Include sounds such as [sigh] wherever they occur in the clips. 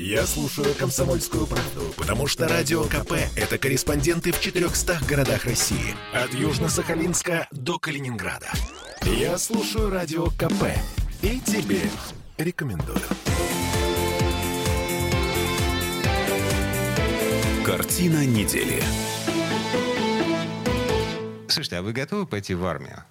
Я слушаю «Комсомольскую правду», потому что «Радио КП» — это корреспонденты в 400 городах России. От Южно-Сахалинска до Калининграда. Я слушаю «Радио КП» и тебе рекомендую. Картина недели. Слушайте, а вы готовы пойти в армию?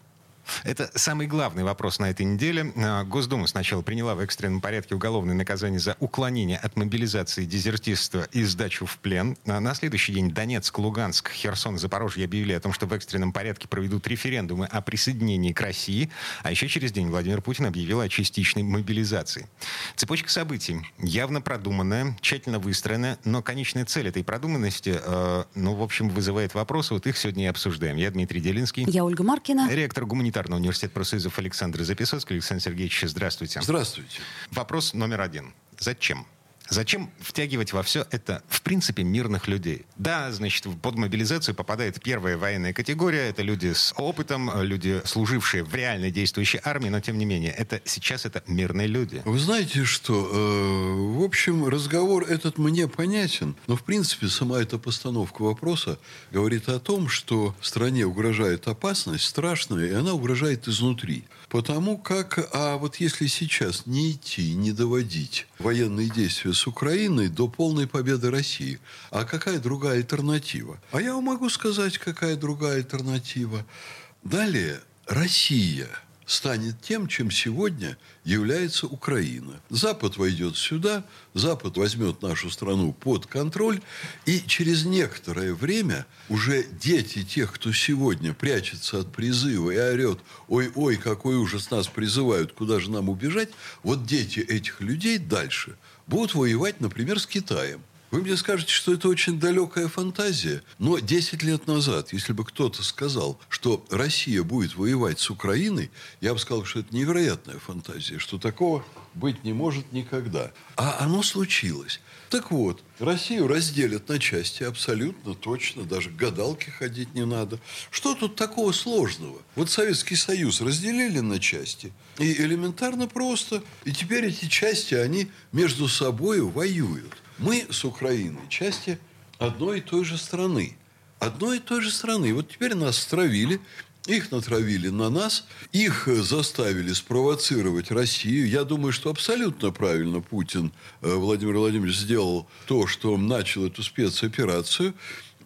Это самый главный вопрос на этой неделе. А, Госдума сначала приняла в экстренном порядке уголовное наказание за уклонение от мобилизации, дезертирства и сдачу в плен. А На следующий день Донецк, Луганск, Херсон, Запорожье объявили о том, что в экстренном порядке проведут референдумы о присоединении к России. А еще через день Владимир Путин объявил о частичной мобилизации. Цепочка событий явно продуманная, тщательно выстроенная, но конечная цель этой продуманности, э, ну, в общем, вызывает вопросы. Вот их сегодня и обсуждаем. Я Дмитрий Делинский. Я Ольга Маркина. Ректор гуманитарного университета профсоюзов Александр Записоцкий. Александр Сергеевич, здравствуйте. Здравствуйте. Вопрос номер один. Зачем? Зачем втягивать во все это, в принципе, мирных людей? Да, значит, под мобилизацию попадает первая военная категория. Это люди с опытом, люди, служившие в реальной действующей армии, но тем не менее, это сейчас это мирные люди. Вы знаете что? Э, в общем, разговор этот мне понятен, но в принципе сама эта постановка вопроса говорит о том, что стране угрожает опасность страшная, и она угрожает изнутри. Потому как, а вот если сейчас не идти, не доводить военные действия с Украиной до полной победы России, а какая другая альтернатива? А я вам могу сказать, какая другая альтернатива. Далее, Россия – станет тем, чем сегодня является Украина. Запад войдет сюда, Запад возьмет нашу страну под контроль, и через некоторое время уже дети тех, кто сегодня прячется от призыва и орет, ой-ой, какой ужас, нас призывают, куда же нам убежать, вот дети этих людей дальше будут воевать, например, с Китаем. Вы мне скажете, что это очень далекая фантазия, но 10 лет назад, если бы кто-то сказал, что Россия будет воевать с Украиной, я бы сказал, что это невероятная фантазия, что такого быть не может никогда. А оно случилось. Так вот, Россию разделят на части абсолютно точно, даже к гадалке ходить не надо. Что тут такого сложного? Вот Советский Союз разделили на части, и элементарно просто. И теперь эти части, они между собой воюют. Мы с Украиной части одной и той же страны. Одной и той же страны. Вот теперь нас стравили, их натравили на нас, их заставили спровоцировать Россию. Я думаю, что абсолютно правильно Путин э, Владимир Владимирович сделал то, что начал эту спецоперацию.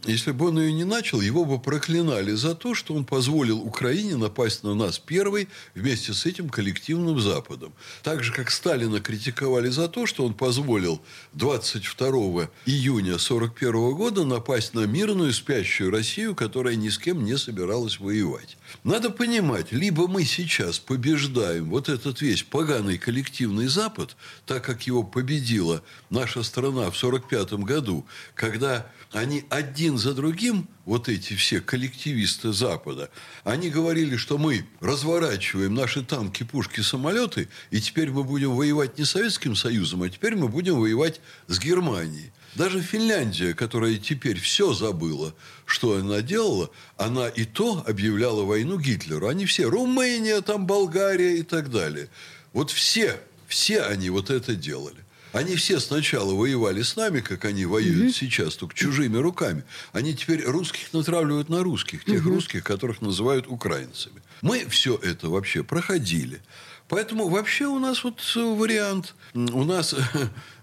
Если бы он ее не начал, его бы проклинали за то, что он позволил Украине напасть на нас первой вместе с этим коллективным Западом. Так же, как Сталина критиковали за то, что он позволил 22 июня 1941 года напасть на мирную спящую Россию, которая ни с кем не собиралась воевать. Надо понимать, либо мы сейчас побеждаем вот этот весь поганый коллективный Запад, так как его победила наша страна в 1945 году, когда они один за другим, вот эти все коллективисты Запада, они говорили, что мы разворачиваем наши танки, пушки, самолеты, и теперь мы будем воевать не с Советским Союзом, а теперь мы будем воевать с Германией. Даже Финляндия, которая теперь все забыла, что она делала, она и то объявляла войну Гитлеру. Они все, Румыния, там Болгария и так далее. Вот все, все они вот это делали. Они все сначала воевали с нами, как они воюют угу. сейчас, только чужими руками. Они теперь русских натравливают на русских, тех угу. русских, которых называют украинцами. Мы все это вообще проходили. Поэтому вообще у нас вот вариант. У нас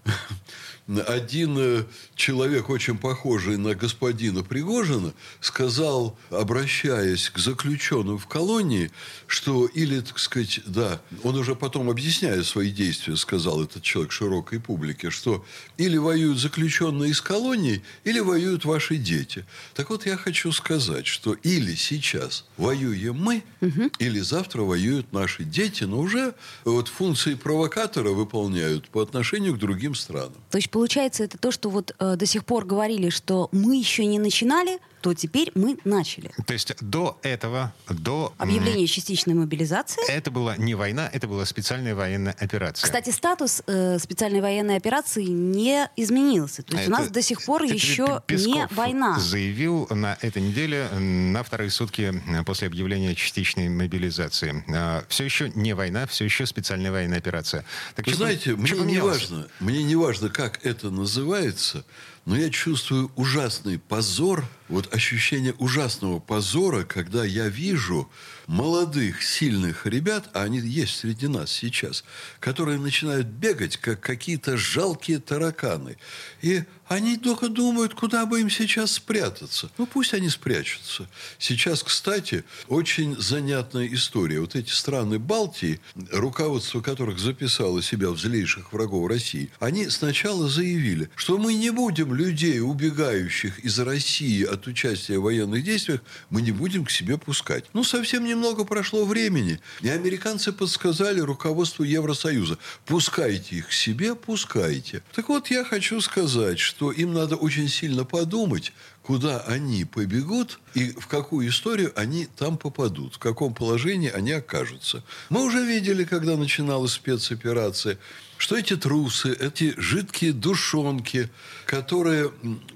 [laughs] один э, человек, очень похожий на господина Пригожина, сказал, обращаясь к заключенным в колонии, что или, так сказать, да, он уже потом, объясняя свои действия, сказал этот человек широкой публике, что или воюют заключенные из колонии, или воюют ваши дети. Так вот, я хочу сказать, что или сейчас воюем мы, угу. или завтра воюют наши дети, но уже вот функции провокатора выполняют по отношению к другим странам. То есть, получается, это то, что вот э, до сих пор говорили, что мы еще не начинали, то теперь мы начали. То есть до этого, до... Объявления частичной мобилизации. Это была не война, это была специальная военная операция. Кстати, статус э, специальной военной операции не изменился. То есть это, у нас до сих пор еще Песков не война. заявил на этой неделе, на вторые сутки после объявления частичной мобилизации. А, все еще не война, все еще специальная военная операция. Так Вы что, знаете, что мне не важно, мне не важно, как это называется, но я чувствую ужасный позор, вот ощущение ужасного позора, когда я вижу молодых, сильных ребят, а они есть среди нас сейчас, которые начинают бегать, как какие-то жалкие тараканы. И они только думают, куда бы им сейчас спрятаться. Ну, пусть они спрячутся. Сейчас, кстати, очень занятная история. Вот эти страны Балтии, руководство которых записало себя в злейших врагов России, они сначала заявили, что мы не будем людей, убегающих из России от участия в военных действиях, мы не будем к себе пускать. Ну, совсем немного прошло времени, и американцы подсказали руководству Евросоюза, пускайте их к себе, пускайте. Так вот, я хочу сказать, что им надо очень сильно подумать, куда они побегут и в какую историю они там попадут, в каком положении они окажутся. Мы уже видели, когда начиналась спецоперация, что эти трусы, эти жидкие душонки, которые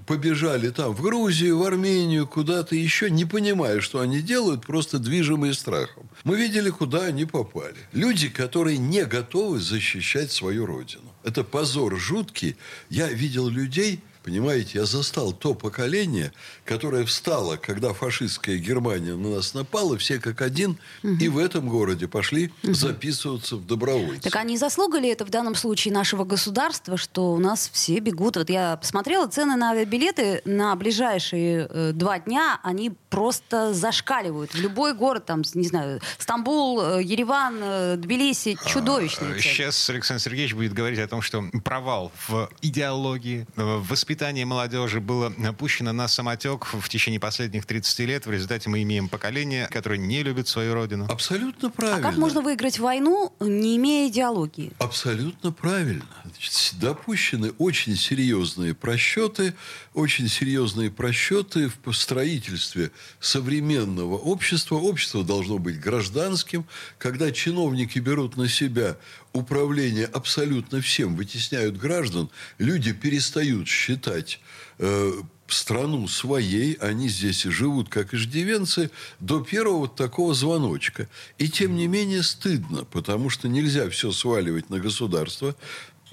побежали там в Грузию, в Армению, куда-то еще, не понимая, что они делают, просто движимые страхом. Мы видели, куда они попали. Люди, которые не готовы защищать свою родину. Это позор жуткий. Я видел людей, Понимаете, я застал то поколение, которое встало, когда фашистская Германия на нас напала, все как один, угу. и в этом городе пошли угу. записываться в добровольцы. Так они заслуга ли это в данном случае нашего государства, что у нас все бегут? Вот я посмотрела цены на авиабилеты на ближайшие э, два дня, они просто зашкаливают. В любой город, там, не знаю, Стамбул, э, Ереван, э, Тбилиси, а, чудовищные. Сейчас Александр Сергеевич будет говорить о том, что провал в идеологии, в воспитании воспитание молодежи было пущено на самотек в течение последних 30 лет. В результате мы имеем поколение, которое не любит свою родину. Абсолютно правильно. А как можно выиграть войну, не имея идеологии? Абсолютно правильно. Значит, допущены очень серьезные просчеты, очень серьезные просчеты в строительстве современного общества. Общество должно быть гражданским. Когда чиновники берут на себя управление абсолютно всем, вытесняют граждан, люди перестают считать э, страну своей, они здесь живут как иждивенцы, до первого вот такого звоночка. И тем не менее стыдно, потому что нельзя все сваливать на государство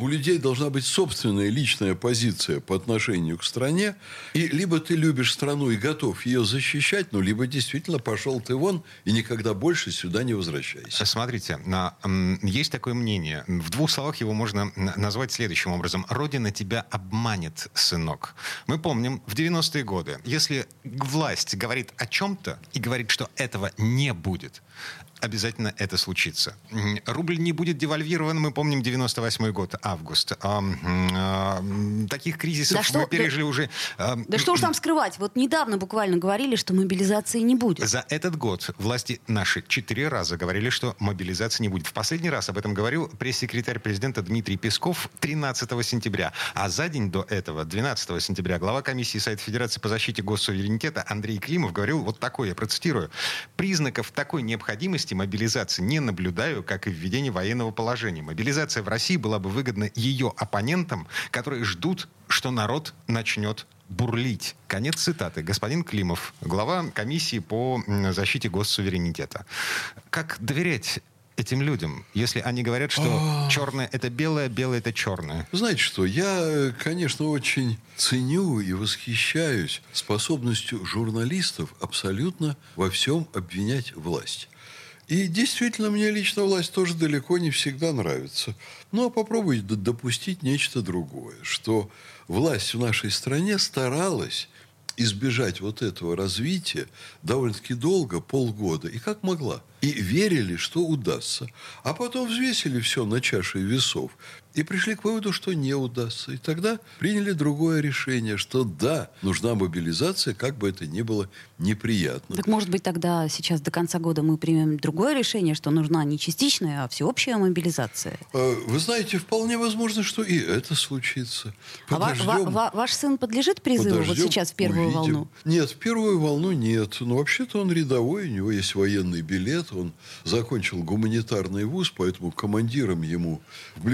у людей должна быть собственная личная позиция по отношению к стране. И либо ты любишь страну и готов ее защищать, ну, либо действительно пошел ты вон и никогда больше сюда не возвращайся. Смотрите, есть такое мнение. В двух словах его можно назвать следующим образом. Родина тебя обманет, сынок. Мы помним, в 90-е годы, если власть говорит о чем-то и говорит, что этого не будет, обязательно это случится. Рубль не будет девальвирован, мы помним 98 год, август. А, а, таких кризисов да мы что, пережили да, уже... А, да что уж там скрывать, вот недавно буквально говорили, что мобилизации не будет. За этот год власти наши четыре раза говорили, что мобилизации не будет. В последний раз об этом говорил пресс-секретарь президента Дмитрий Песков 13 сентября. А за день до этого, 12 сентября, глава комиссии Совета Федерации по защите госсуверенитета Андрей Климов говорил вот такое, я процитирую, «Признаков такой необходимости необходимости мобилизации не наблюдаю, как и введение военного положения. Мобилизация в России была бы выгодна ее оппонентам, которые ждут, что народ начнет бурлить. Конец цитаты. Господин Климов, глава комиссии по защите госсуверенитета. Как доверять этим людям, если они говорят, что а. черное это белое, белое это черное? Знаете что, я, конечно, очень ценю и восхищаюсь способностью журналистов абсолютно во всем обвинять власть. И действительно, мне лично власть тоже далеко не всегда нравится. Ну, а попробуйте допустить нечто другое, что власть в нашей стране старалась избежать вот этого развития довольно-таки долго, полгода, и как могла – и верили, что удастся. А потом взвесили все на чаше весов и пришли к выводу, что не удастся. И тогда приняли другое решение, что да, нужна мобилизация, как бы это ни было неприятно. Так может быть тогда сейчас до конца года мы примем другое решение, что нужна не частичная, а всеобщая мобилизация? Э, вы знаете, вполне возможно, что и это случится. Подождем. А ва- ва- ваш сын подлежит призыву Подождем, вот сейчас в первую увидим. волну? Нет, в первую волну нет. Но вообще-то он рядовой, у него есть военный билет, он закончил гуманитарный вуз, поэтому командиром ему в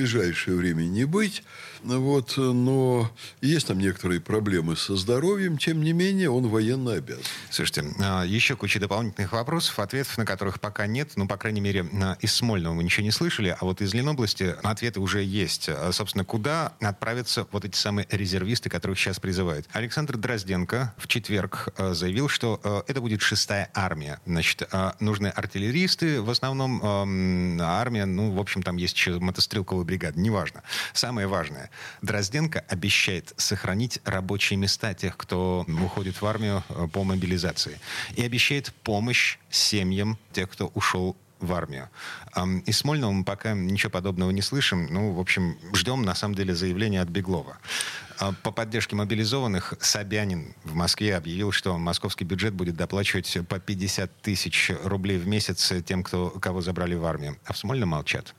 ближайшее время не быть. Вот, но есть там некоторые проблемы со здоровьем, тем не менее он военно обязан. Слушайте, а, еще куча дополнительных вопросов, ответов на которых пока нет. Ну, по крайней мере, из Смольного мы ничего не слышали, а вот из Ленобласти ответы уже есть. А, собственно, куда отправятся вот эти самые резервисты, которых сейчас призывают? Александр Дрозденко в четверг а, заявил, что это будет шестая армия. Значит, нужны артиллеристы, в основном армия, ну, в общем, там есть еще мотострелковая бригада, неважно. Самое важное, Дрозденко обещает сохранить рабочие места тех, кто уходит в армию э, по мобилизации. И обещает помощь семьям тех, кто ушел в армию. Из Смольного мы пока ничего подобного не слышим. Ну, в общем, ждем, на самом деле, заявления от Беглова. А по поддержке мобилизованных Собянин в Москве объявил, что московский бюджет будет доплачивать по 50 тысяч рублей в месяц тем, кто, кого забрали в армию. А в Смольном молчат.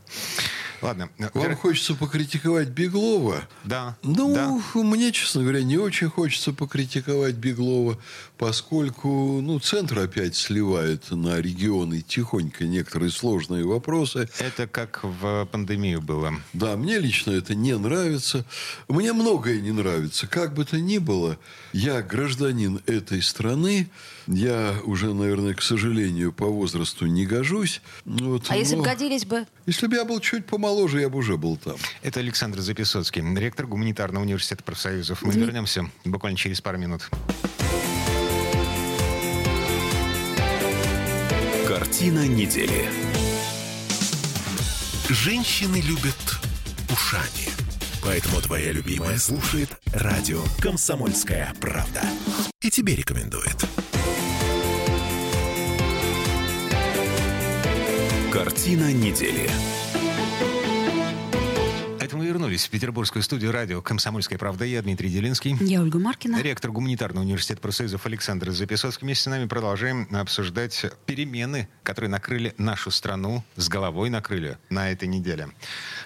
Ладно. Вам Вер... хочется покритиковать Беглова? Да. Ну, да. мне, честно говоря, не очень хочется покритиковать Беглова, поскольку, ну, центр опять сливает на регионы тихонько некоторые сложные вопросы. Это как в пандемию было. Да, мне лично это не нравится. Мне многое не нравится. Как бы то ни было, я гражданин этой страны, я уже, наверное, к сожалению, по возрасту не гожусь. Вот, а но... если бы годились бы? Если бы я был чуть помоложе, я бы уже был там. Это Александр Записоцкий, ректор Гуманитарного университета профсоюзов. Мы вернемся буквально через пару минут. Картина недели. Женщины любят ушами. Поэтому твоя любимая слушает радио «Комсомольская правда». И тебе рекомендует. Картина недели. Вернулись в петербургскую студию радио «Комсомольская правда». Я Дмитрий Делинский. Я Ольга Маркина. Ректор Гуманитарного университета профсоюзов Александр Записовский. Вместе с нами продолжаем обсуждать перемены, которые накрыли нашу страну, с головой накрыли на этой неделе.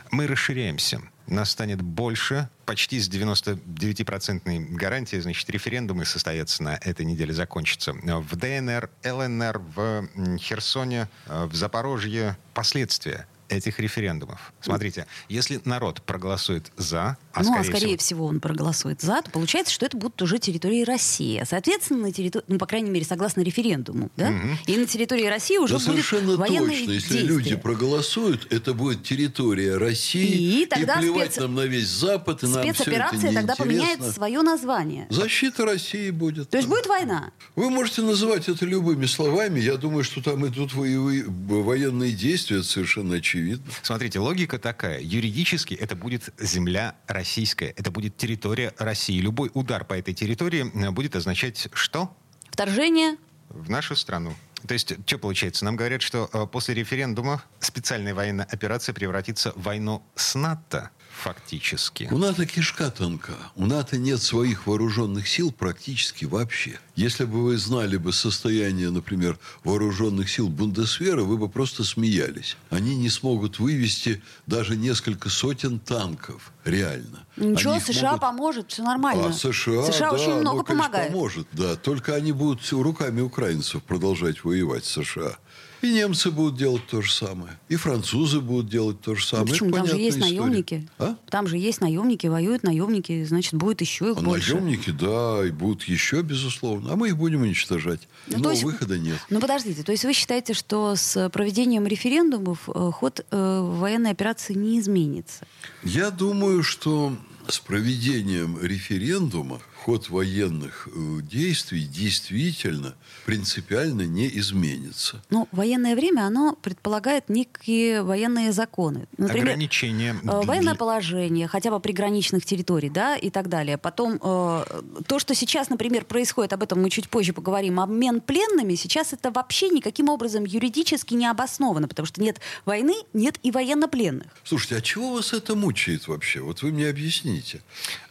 Мы расширяемся нас станет больше. Почти с 99-процентной гарантией, значит, референдумы состоятся на этой неделе, закончатся. В ДНР, ЛНР, в Херсоне, в Запорожье. Последствия этих референдумов. Смотрите, если народ проголосует за, а ну, скорее а скорее всего... всего он проголосует за, то получается, что это будут уже территории России. А, соответственно, на территории, ну, по крайней мере, согласно референдуму, да? Угу. И на территории России уже да будет совершенно военные точно. Если люди проголосуют, это будет территория России. И тогда и плевать спец... нам на весь Запад, и нам Спецоперация все это тогда поменяет свое название. Защита России будет. То есть будет война? Вы можете называть это любыми словами. Я думаю, что там идут военные действия, это совершенно очевидно. Смотрите, логика такая. Юридически это будет земля российская. Это будет территория России. Любой удар по этой территории э, будет означать что? Вторжение. В нашу страну. То есть, что получается? Нам говорят, что э, после референдума специальная военная операция превратится в войну с НАТО фактически. У НАТО кишка тонка. У НАТО нет своих вооруженных сил практически вообще. Если бы вы знали бы состояние, например, вооруженных сил Бундесвера, вы бы просто смеялись. Они не смогут вывести даже несколько сотен танков. Реально. Ничего, они США могут... поможет, все нормально. А США, США да, очень много ну, конечно, помогает. поможет, да. Только они будут руками украинцев продолжать воевать США. И немцы будут делать то же самое. И французы будут делать то же самое. Ну, почему? Там же есть история. наемники. А? Там же есть наемники, воюют наемники, значит, будет еще их а больше. наемники, да, и будут еще, безусловно. А мы их будем уничтожать. Ну, Но есть, выхода нет. Ну, подождите. То есть вы считаете, что с проведением референдумов э, ход э, военной операции не изменится? Я думаю, что с проведением референдума ход военных э, действий действительно принципиально не изменится. Ну, военное время, оно предполагает некие военные законы. Например, Ограничения. Э, военное положение, хотя бы приграничных территорий, да, и так далее. Потом, э, то, что сейчас, например, происходит, об этом мы чуть позже поговорим, обмен пленными, сейчас это вообще никаким образом юридически не обосновано, потому что нет войны, нет и военнопленных. Слушайте, а чего вас это мучает вообще? Вот вы мне объясните.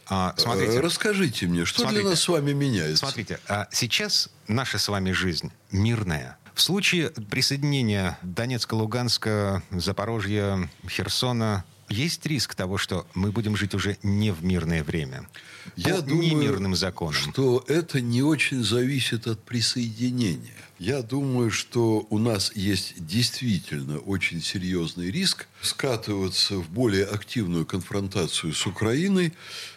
А, смотрите, э, Расскажите мне, что смотрите, для нас с вами меняется? Смотрите, а сейчас наша с вами жизнь мирная. В случае присоединения Донецка, Луганска, Запорожья, Херсона есть риск того, что мы будем жить уже не в мирное время? Я по думаю, немирным законам. что это не очень зависит от присоединения. Я думаю, что у нас есть действительно очень серьезный риск скатываться в более активную конфронтацию с Украиной,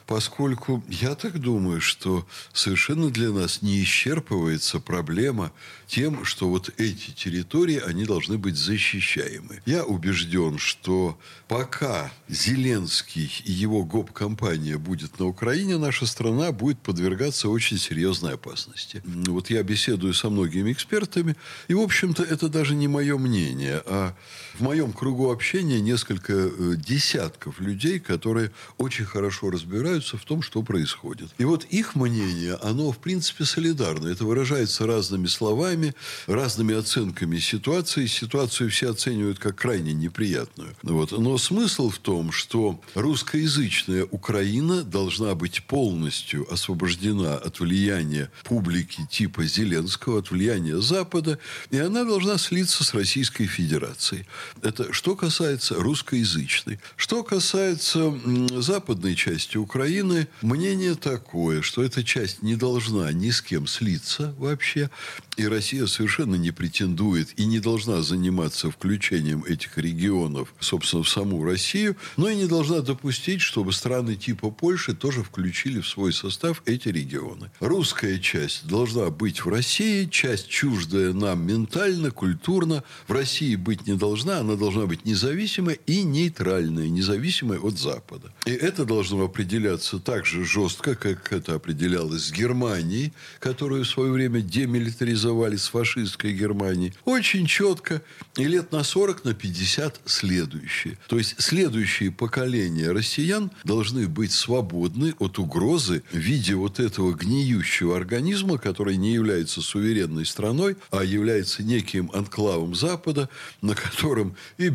поскольку я так думаю, что совершенно для нас не исчерпывается проблема тем, что вот эти территории, они должны быть защищаемы. Я убежден, что пока Зеленский и его ГОП-компания будет на Украине, наша страна будет подвергаться очень серьезной опасности. Вот я беседую со многими экспертами, и, в общем-то, это даже не мое мнение, а в моем кругу общения несколько э, десятков людей, которые очень хорошо разбираются в том, что происходит. И вот их мнение, оно, в принципе, солидарно. Это выражается разными словами, разными оценками ситуации. Ситуацию все оценивают как крайне неприятную. Вот. Но смысл в том, что русскоязычная Украина должна быть полностью освобождена от влияния публики типа Зеленского, от влияния Запада, и она должна слиться с Российской Федерацией. Это что касается русскоязычной. Что касается западной части Украины, мнение такое, что эта часть не должна ни с кем слиться вообще, и Россия совершенно не претендует и не должна заниматься включением этих регионов, собственно, в саму Россию, но и не должна допустить, чтобы страны типа Польши тоже включили в свой состав эти регионы. Русская часть должна быть в России, часть чуждая нам ментально, культурно, в России быть не должна, она должна быть независимой и нейтральной, независимой от Запада. И это должно определяться так же жестко, как это определялось с Германией, которую в свое время демилитаризовали с фашистской Германией. Очень четко. И лет на 40, на 50 следующие. То есть следующие поколения россиян должны быть свободны от угрозы в виде вот этого гниющего организма, который не является суверенной страной, а является неким анклавом Запада, на котором и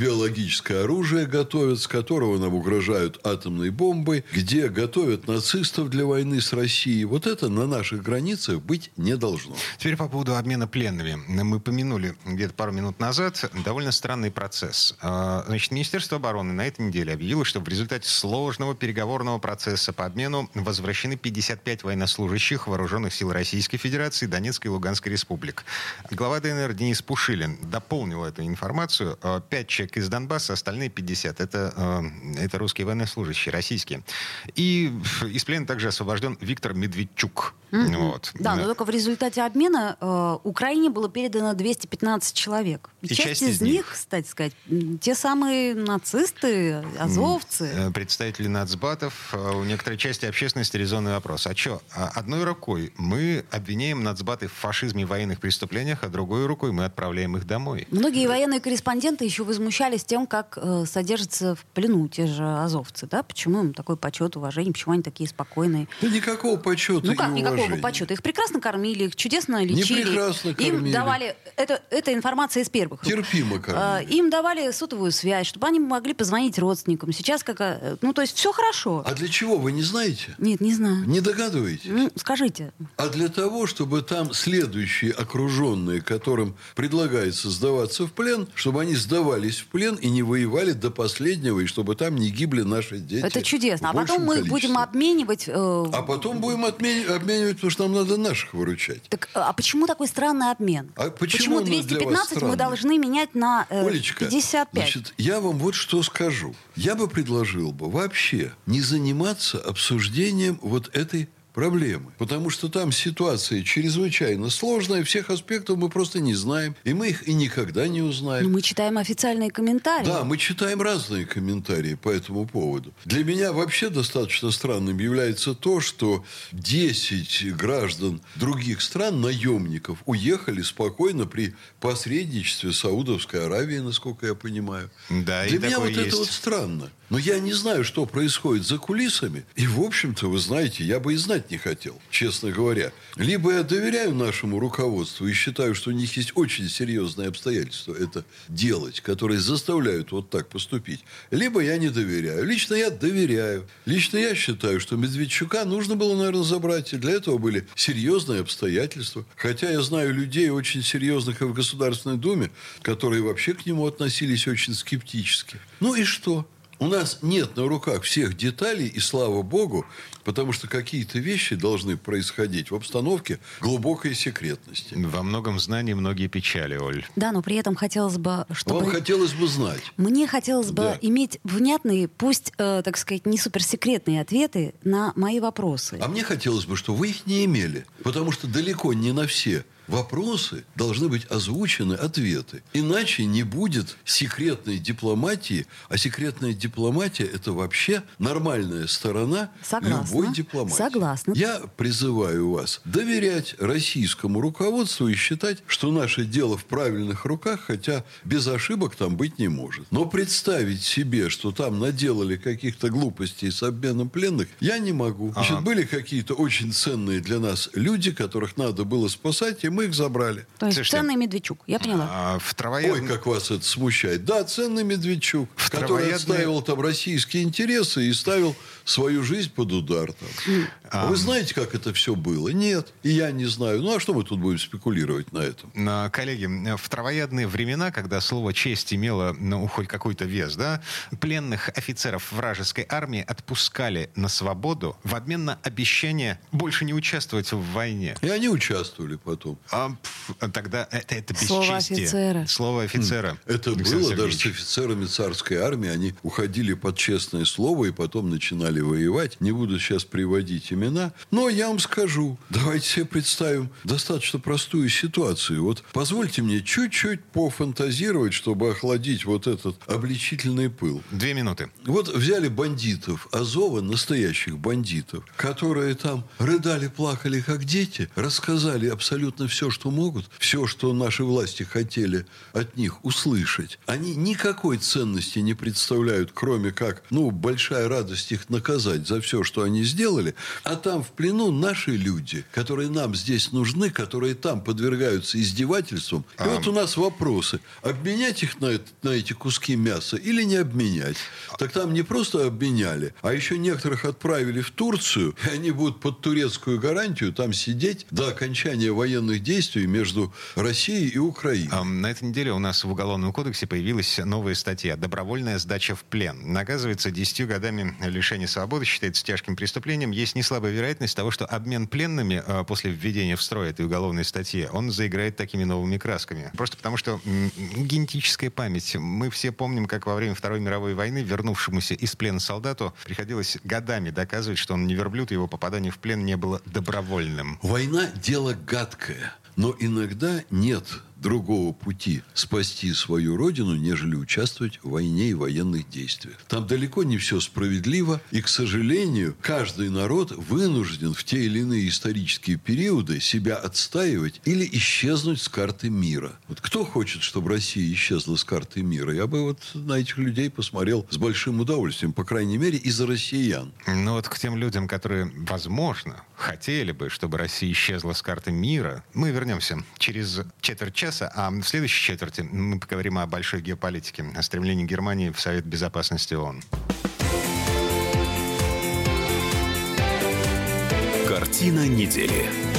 биологическое оружие готовят, с которого нам угрожают атомной бомбой, где готовят нацистов для войны с Россией. Вот это на наших границах быть не должно. Теперь по поводу обмена пленными. Мы помянули где-то пару минут назад довольно странный процесс. А, значит, Министерство обороны на этой неделе объявило, что в результате сложного переговорного процесса по обмену возвращены 55 военнослужащих вооруженных сил Российской Федерации, Донецкой и Луганской республик. Глава ДНР Денис Пушилин дополнил эту информацию. А, пять человек из Донбасса, остальные 50. Это, а, это русские военнослужащие, российские. И из плена также освобожден Виктор Медведчук. Mm-hmm. Вот. Да, но только в результате обмена э, Украине было передано 215 человек. И, и часть, часть из них, кстати сказать, те самые нацисты, азовцы. Э, представители нацбатов. Э, у некоторой части общественности резонный вопрос. А что, а одной рукой мы обвиняем нацбаты в фашизме и военных преступлениях, а другой рукой мы отправляем их домой? Многие военные корреспонденты еще возмущались тем, как э, содержатся в плену те же азовцы. Да? Почему им такой почет, уважение, почему они такие спокойные? Да никакого почета Ну как никакого уважения. почета? Их прекрасно кормили, их чудесно лечили. Не прекрасно кормили. Им давали... Это, это информация из первых. Терпимо кормили. Им давали сотовую связь, чтобы они могли позвонить родственникам. Сейчас как... Э, ну, то есть все хорошо. А для чего, вы не знаете? Нет, не знаю. Не догадываетесь? Ну, скажите. А для того, чтобы там следующие окруженные, которым предлагается сдаваться в плен, чтобы они сдавались в плен и не воевали до последнего, и чтобы там не гибли наши дети. Это чудесно. А потом мы количестве. будем обменивать... Э... А потом будем обмен... обменивать, потому что нам надо наших выручать. Так, а почему такой странный обмен? А почему, почему 215 мы должны менять на э, Олечка, 55? Значит, я вам вот что скажу. Я бы предложил бы вообще не заниматься обсуждением вот этой проблемы. Потому что там ситуация чрезвычайно сложная, всех аспектов мы просто не знаем, и мы их и никогда не узнаем. Но мы читаем официальные комментарии. Да, мы читаем разные комментарии по этому поводу. Для меня вообще достаточно странным является то, что 10 граждан других стран, наемников, уехали спокойно при посредничестве Саудовской Аравии, насколько я понимаю. Да, Для и меня такое вот есть. это вот странно. Но я не знаю, что происходит за кулисами. И, в общем-то, вы знаете, я бы и знать не хотел, честно говоря. Либо я доверяю нашему руководству и считаю, что у них есть очень серьезные обстоятельства это делать, которые заставляют вот так поступить. Либо я не доверяю. Лично я доверяю. Лично я считаю, что Медведчука нужно было, наверное, забрать. И для этого были серьезные обстоятельства. Хотя я знаю людей очень серьезных и в Государственной Думе, которые вообще к нему относились очень скептически. Ну и что? У нас нет на руках всех деталей, и слава богу, потому что какие-то вещи должны происходить в обстановке глубокой секретности. Во многом знании многие печали, Оль. Да, но при этом хотелось бы, чтобы... Вам хотелось бы знать. Мне хотелось бы Да. иметь внятные, пусть, э, так сказать, не суперсекретные ответы на мои вопросы. А мне хотелось бы, чтобы вы их не имели. Потому что далеко не на все вопросы должны быть озвучены ответы. Иначе не будет секретной дипломатии. А секретная дипломатия – это вообще нормальная сторона Согласна. любой дипломатии. Согласна. Я призываю вас доверять российскому руководству и считать, что наше дело в правильных руках, хотя без ошибок там быть не может. Но представить себе, что там наделали каких-то глупостей с обменом пленных, я не могу. Значит, Ага. были какие-то очень ценные для нас люди, которых надо было спасать, и мы их забрали. То есть Слушайте, ценный Медведчук, я поняла. А в Ой, травоядном... как вас это смущает. Да, ценный Медведчук, В который травоядные- отстаивал там российские интересы и ставил свою жизнь под удар. Там. А Вы знаете, как это все было? Нет. И я не знаю. Ну, а что мы тут будем спекулировать на этом? На, Коллеги, в травоядные времена, когда слово «честь» имело ну, хоть какой-то вес, да, пленных офицеров вражеской армии отпускали на свободу в обмен на обещание больше не участвовать в войне. И они участвовали потом. А, пф, тогда это, это Слово бесчестие. офицера. Слово офицера. Это Александр было даже с Сергеевич. офицерами царской армии. Они уходили под честное слово и потом начинали воевать. Не буду сейчас приводить имена. Но я вам скажу. Давайте себе представим достаточно простую ситуацию. Вот позвольте мне чуть-чуть пофантазировать, чтобы охладить вот этот обличительный пыл. Две минуты. Вот взяли бандитов Азова, настоящих бандитов, которые там рыдали, плакали, как дети, рассказали абсолютно все, что могут, все, что наши власти хотели от них услышать. Они никакой ценности не представляют, кроме как, ну, большая радость их наказать за все, что они сделали. А там в плену наши люди, которые нам здесь нужны, которые там подвергаются издевательствам. И вот у нас вопросы. Обменять их на, это- на эти куски мяса или не обменять? Так там не просто обменяли, а еще некоторых отправили в Турцию, и они будут под турецкую гарантию там сидеть до окончания военных действий между Россией и Украиной. А, На этой неделе у нас в Уголовном кодексе появилась новая статья «Добровольная сдача в плен». Наказывается 10 годами лишения свободы, считается тяжким преступлением. Есть неслабая вероятность того, что обмен пленными а, после введения в строй этой уголовной статьи, он заиграет такими новыми красками. Просто потому, что генетическая память. Мы все помним, как во время Второй мировой войны вернувшемуся из плена солдату приходилось годами доказывать, что он не верблюд, и его попадание в плен не было добровольным. Война – дело гадкое, но иногда нет другого пути спасти свою родину, нежели участвовать в войне и военных действиях. Там далеко не все справедливо, и, к сожалению, каждый народ вынужден в те или иные исторические периоды себя отстаивать или исчезнуть с карты мира. Вот кто хочет, чтобы Россия исчезла с карты мира? Я бы вот на этих людей посмотрел с большим удовольствием, по крайней мере, из россиян. Ну вот к тем людям, которые, возможно, хотели бы, чтобы Россия исчезла с карты мира, мы вернемся через четверть часа, а в следующей четверти мы поговорим о большой геополитике, о стремлении Германии в Совет Безопасности ООН. Картина недели.